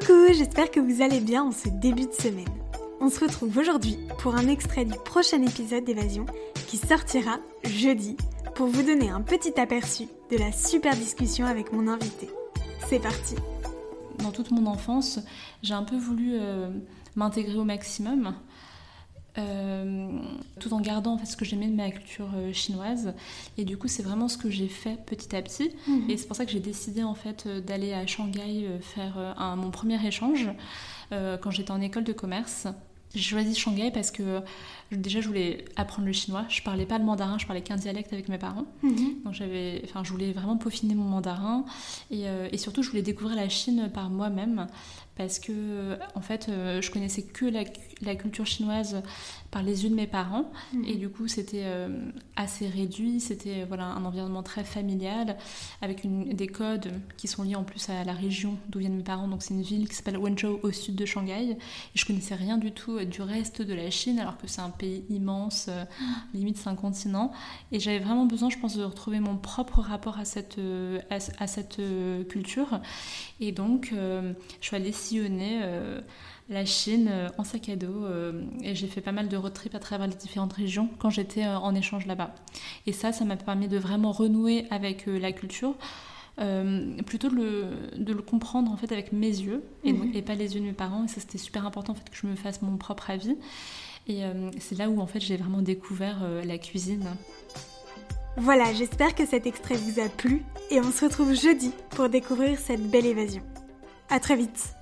Coucou, j'espère que vous allez bien en ce début de semaine. On se retrouve aujourd'hui pour un extrait du prochain épisode d'Évasion qui sortira jeudi pour vous donner un petit aperçu de la super discussion avec mon invité. C'est parti Dans toute mon enfance, j'ai un peu voulu euh, m'intégrer au maximum. Euh, tout en gardant en fait, ce que j'aimais de ma culture euh, chinoise. Et du coup, c'est vraiment ce que j'ai fait petit à petit. Mhm. Et c'est pour ça que j'ai décidé en fait d'aller à Shanghai faire un, mon premier échange quand j'étais en école de commerce. J'ai choisi Shanghai parce que déjà je voulais apprendre le chinois. Je parlais pas le mandarin, je parlais qu'un dialecte avec mes parents. Mhm. Donc j'avais, enfin, je voulais vraiment peaufiner mon mandarin et, euh, et surtout je voulais découvrir la Chine par moi-même parce que en fait euh, je connaissais que la, la, culture chinoise par les yeux de mes parents Mhm. et du coup c'était euh, assez réduit. C'était voilà un environnement très familial avec une, des codes qui sont liés en plus à la région d'où viennent mes parents. Donc c'est une ville qui s'appelle Wenzhou au sud de Shanghai et je connaissais rien du tout du reste de la Chine alors que c'est un pays immense, euh, limite c'est un continent. Et j'avais vraiment besoin, je pense, de retrouver mon propre rapport à cette, euh, à, à cette euh, culture. Et donc, euh, je suis allée sillonner euh, la Chine euh, en sac à dos euh, et j'ai fait pas mal de road trips à travers les différentes régions quand j'étais euh, en échange là-bas. Et ça, ça m'a permis de vraiment renouer avec euh, la culture. Euh, plutôt de le, de le, comprendre en fait avec mes yeux et, Mhm. et, pas les yeux de mes parents et ça c'était super important en fait que je me fasse mon propre avis et euh, c'est là où en fait j'ai vraiment découvert euh, la cuisine. Voilà, j'espère que cet extrait vous a plu et on se retrouve jeudi pour découvrir cette belle évasion. À très vite